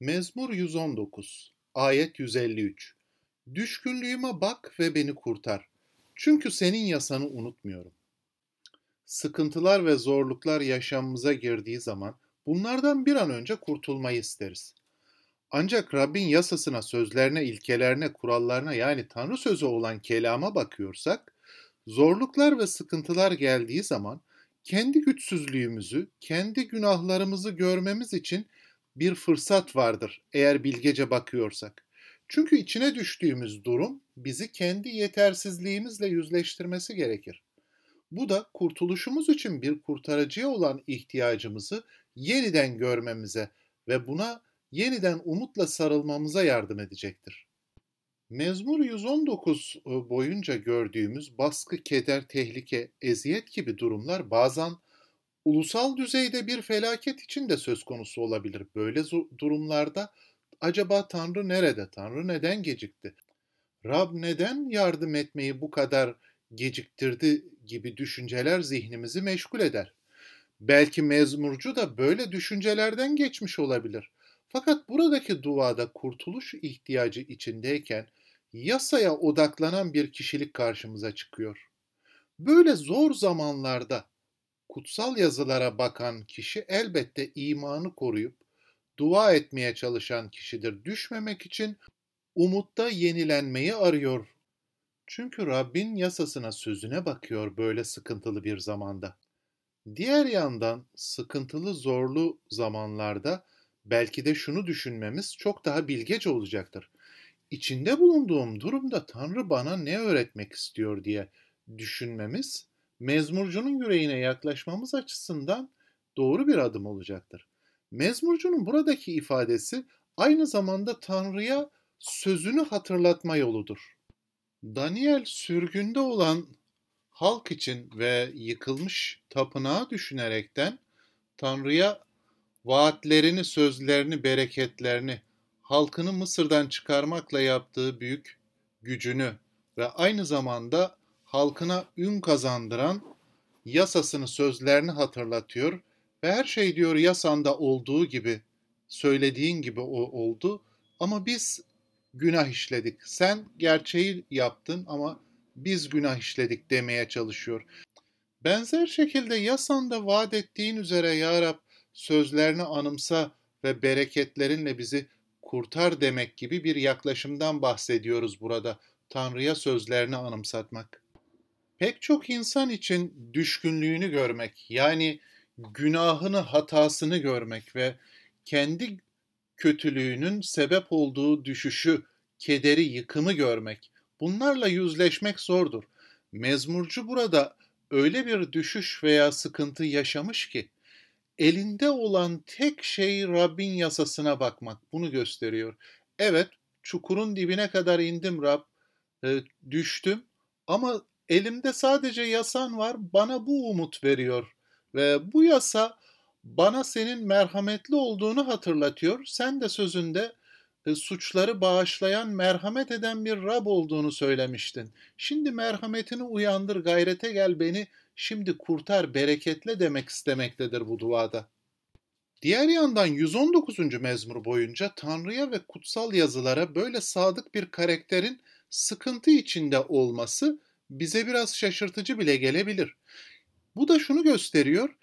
Mezmur 119 Ayet 153 Düşkünlüğüme bak ve beni kurtar. Çünkü senin yasanı unutmuyorum. Sıkıntılar ve zorluklar yaşamımıza girdiği zaman bunlardan bir an önce kurtulmayı isteriz. Ancak Rabbin yasasına, sözlerine, ilkelerine, kurallarına yani Tanrı sözü olan kelama bakıyorsak, zorluklar ve sıkıntılar geldiği zaman kendi güçsüzlüğümüzü, kendi günahlarımızı görmemiz için bir fırsat vardır eğer bilgece bakıyorsak. Çünkü içine düştüğümüz durum bizi kendi yetersizliğimizle yüzleştirmesi gerekir. Bu da kurtuluşumuz için bir kurtarıcıya olan ihtiyacımızı yeniden görmemize ve buna yeniden umutla sarılmamıza yardım edecektir. Mezmur 119 e, boyunca gördüğümüz baskı, keder, tehlike, eziyet gibi durumlar bazen ulusal düzeyde bir felaket için de söz konusu olabilir. Böyle durumlarda acaba Tanrı nerede? Tanrı neden gecikti? Rab neden yardım etmeyi bu kadar geciktirdi gibi düşünceler zihnimizi meşgul eder. Belki mezmurcu da böyle düşüncelerden geçmiş olabilir. Fakat buradaki duada kurtuluş ihtiyacı içindeyken yasaya odaklanan bir kişilik karşımıza çıkıyor. Böyle zor zamanlarda kutsal yazılara bakan kişi elbette imanı koruyup dua etmeye çalışan kişidir. Düşmemek için umutta yenilenmeyi arıyor. Çünkü Rabbin yasasına sözüne bakıyor böyle sıkıntılı bir zamanda. Diğer yandan sıkıntılı zorlu zamanlarda belki de şunu düşünmemiz çok daha bilgece olacaktır. İçinde bulunduğum durumda Tanrı bana ne öğretmek istiyor diye düşünmemiz mezmurcunun yüreğine yaklaşmamız açısından doğru bir adım olacaktır. Mezmurcunun buradaki ifadesi aynı zamanda Tanrı'ya sözünü hatırlatma yoludur. Daniel sürgünde olan halk için ve yıkılmış tapınağı düşünerekten Tanrı'ya vaatlerini, sözlerini, bereketlerini, halkını Mısır'dan çıkarmakla yaptığı büyük gücünü ve aynı zamanda halkına ün kazandıran yasasını, sözlerini hatırlatıyor ve her şey diyor yasanda olduğu gibi, söylediğin gibi o oldu ama biz günah işledik. Sen gerçeği yaptın ama biz günah işledik demeye çalışıyor. Benzer şekilde yasanda vaat ettiğin üzere ya Rab sözlerini anımsa ve bereketlerinle bizi kurtar demek gibi bir yaklaşımdan bahsediyoruz burada. Tanrı'ya sözlerini anımsatmak. Pek çok insan için düşkünlüğünü görmek, yani günahını, hatasını görmek ve kendi kötülüğünün sebep olduğu düşüşü, kederi, yıkımı görmek. Bunlarla yüzleşmek zordur. Mezmurcu burada öyle bir düşüş veya sıkıntı yaşamış ki elinde olan tek şey Rabbin yasasına bakmak. Bunu gösteriyor. Evet, çukurun dibine kadar indim Rab, e, düştüm ama elimde sadece yasan var, bana bu umut veriyor. Ve bu yasa bana senin merhametli olduğunu hatırlatıyor. Sen de sözünde e, suçları bağışlayan, merhamet eden bir Rab olduğunu söylemiştin. Şimdi merhametini uyandır, gayrete gel beni şimdi kurtar, bereketle demek istemektedir bu duada. Diğer yandan 119. mezmur boyunca Tanrı'ya ve kutsal yazılara böyle sadık bir karakterin sıkıntı içinde olması bize biraz şaşırtıcı bile gelebilir. Bu da şunu gösteriyor.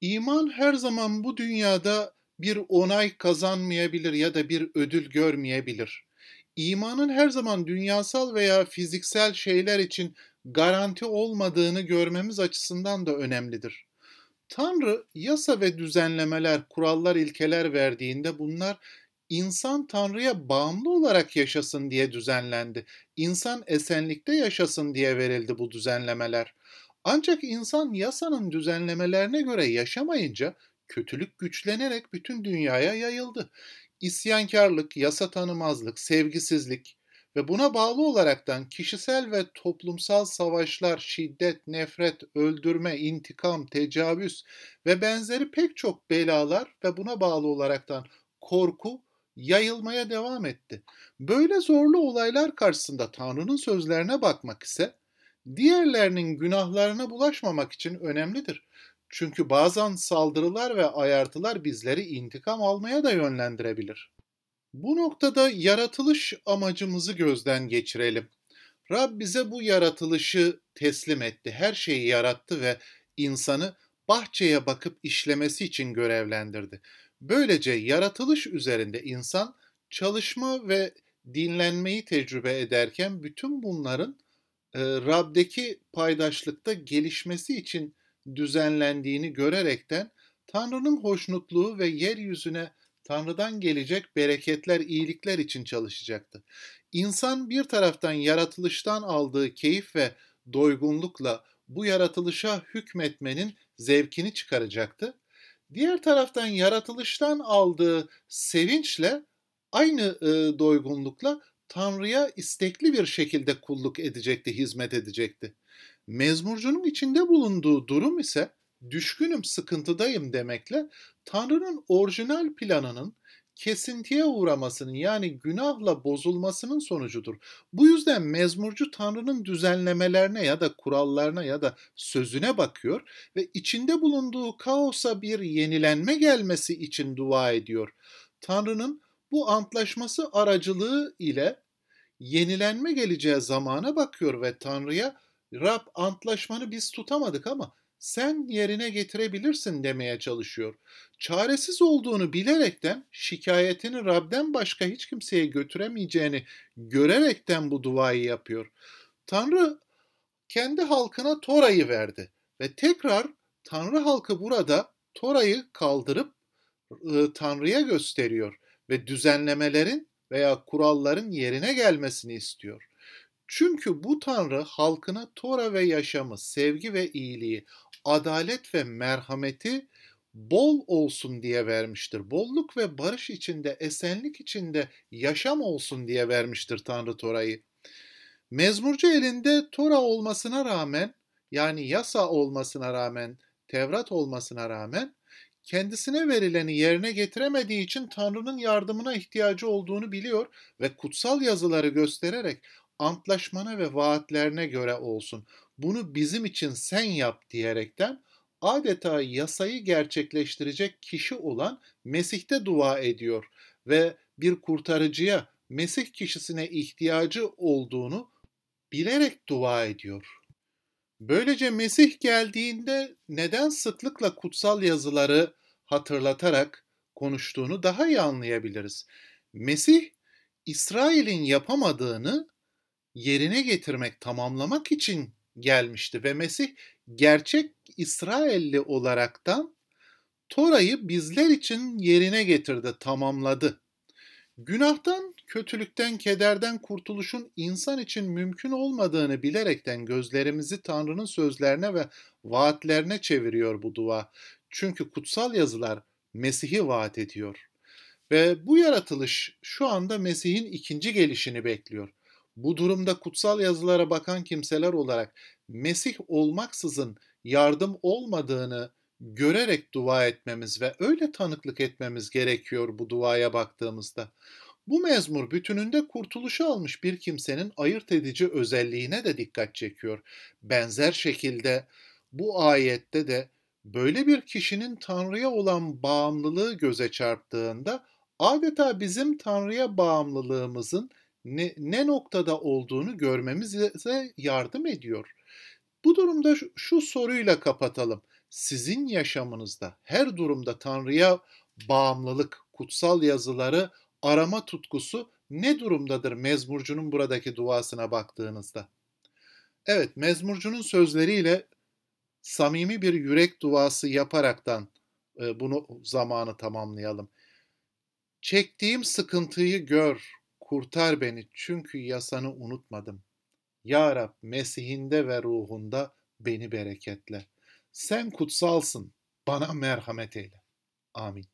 İman her zaman bu dünyada bir onay kazanmayabilir ya da bir ödül görmeyebilir. İmanın her zaman dünyasal veya fiziksel şeyler için garanti olmadığını görmemiz açısından da önemlidir. Tanrı yasa ve düzenlemeler, kurallar, ilkeler verdiğinde bunlar insan Tanrı'ya bağımlı olarak yaşasın diye düzenlendi. İnsan esenlikte yaşasın diye verildi bu düzenlemeler. Ancak insan yasanın düzenlemelerine göre yaşamayınca kötülük güçlenerek bütün dünyaya yayıldı. İsyankarlık, yasa tanımazlık, sevgisizlik ve buna bağlı olaraktan kişisel ve toplumsal savaşlar, şiddet, nefret, öldürme, intikam, tecavüz ve benzeri pek çok belalar ve buna bağlı olaraktan korku yayılmaya devam etti. Böyle zorlu olaylar karşısında Tanrı'nın sözlerine bakmak ise diğerlerinin günahlarına bulaşmamak için önemlidir. Çünkü bazen saldırılar ve ayartılar bizleri intikam almaya da yönlendirebilir. Bu noktada yaratılış amacımızı gözden geçirelim. Rab bize bu yaratılışı teslim etti. Her şeyi yarattı ve insanı bahçeye bakıp işlemesi için görevlendirdi. Böylece yaratılış üzerinde insan çalışma ve dinlenmeyi tecrübe ederken bütün bunların e, Rab'deki paydaşlıkta gelişmesi için düzenlendiğini görerekten Tanrı'nın hoşnutluğu ve yeryüzüne Tanrı'dan gelecek bereketler, iyilikler için çalışacaktı. İnsan bir taraftan yaratılıştan aldığı keyif ve doygunlukla bu yaratılışa hükmetmenin zevkini çıkaracaktı. Diğer taraftan yaratılıştan aldığı sevinçle aynı e, doygunlukla Tanrı'ya istekli bir şekilde kulluk edecekti, hizmet edecekti. Mezmurcunun içinde bulunduğu durum ise düşkünüm, sıkıntıdayım demekle Tanrı'nın orijinal planının kesintiye uğramasının yani günahla bozulmasının sonucudur. Bu yüzden mezmurcu Tanrı'nın düzenlemelerine ya da kurallarına ya da sözüne bakıyor ve içinde bulunduğu kaosa bir yenilenme gelmesi için dua ediyor. Tanrı'nın bu antlaşması aracılığı ile yenilenme geleceği zamana bakıyor ve Tanrı'ya Rab antlaşmanı biz tutamadık ama sen yerine getirebilirsin demeye çalışıyor. Çaresiz olduğunu bilerekten şikayetini Rab'den başka hiç kimseye götüremeyeceğini görerekten bu duayı yapıyor. Tanrı kendi halkına Tora'yı verdi ve tekrar Tanrı halkı burada Tora'yı kaldırıp e, Tanrı'ya gösteriyor ve düzenlemelerin veya kuralların yerine gelmesini istiyor. Çünkü bu Tanrı halkına Tora ve yaşamı, sevgi ve iyiliği, adalet ve merhameti bol olsun diye vermiştir. Bolluk ve barış içinde, esenlik içinde yaşam olsun diye vermiştir Tanrı Tora'yı. Mezmurcu elinde Tora olmasına rağmen, yani yasa olmasına rağmen, Tevrat olmasına rağmen kendisine verileni yerine getiremediği için Tanrı'nın yardımına ihtiyacı olduğunu biliyor ve kutsal yazıları göstererek antlaşmana ve vaatlerine göre olsun. Bunu bizim için sen yap diyerekten adeta yasayı gerçekleştirecek kişi olan Mesih'te dua ediyor ve bir kurtarıcıya Mesih kişisine ihtiyacı olduğunu bilerek dua ediyor. Böylece Mesih geldiğinde neden sıklıkla kutsal yazıları hatırlatarak konuştuğunu daha iyi anlayabiliriz. Mesih İsrail'in yapamadığını yerine getirmek, tamamlamak için gelmişti ve Mesih gerçek İsrailli olaraktan Tora'yı bizler için yerine getirdi, tamamladı. Günahtan, kötülükten, kederden kurtuluşun insan için mümkün olmadığını bilerekten gözlerimizi Tanrı'nın sözlerine ve vaatlerine çeviriyor bu dua. Çünkü kutsal yazılar Mesih'i vaat ediyor. Ve bu yaratılış şu anda Mesih'in ikinci gelişini bekliyor. Bu durumda kutsal yazılara bakan kimseler olarak Mesih olmaksızın yardım olmadığını görerek dua etmemiz ve öyle tanıklık etmemiz gerekiyor bu duaya baktığımızda. Bu mezmur bütününde kurtuluşu almış bir kimsenin ayırt edici özelliğine de dikkat çekiyor. Benzer şekilde bu ayette de böyle bir kişinin Tanrı'ya olan bağımlılığı göze çarptığında adeta bizim Tanrı'ya bağımlılığımızın ne, ne noktada olduğunu görmemize yardım ediyor. Bu durumda şu, soruyla kapatalım. Sizin yaşamınızda her durumda Tanrı'ya bağımlılık, kutsal yazıları arama tutkusu ne durumdadır mezmurcunun buradaki duasına baktığınızda? Evet, mezmurcunun sözleriyle samimi bir yürek duası yaparaktan e, bunu zamanı tamamlayalım. Çektiğim sıkıntıyı gör, kurtar beni çünkü yasanı unutmadım. Ya Rab Mesih'inde ve ruhunda beni bereketle. Sen kutsalsın, bana merhamet eyle. Amin.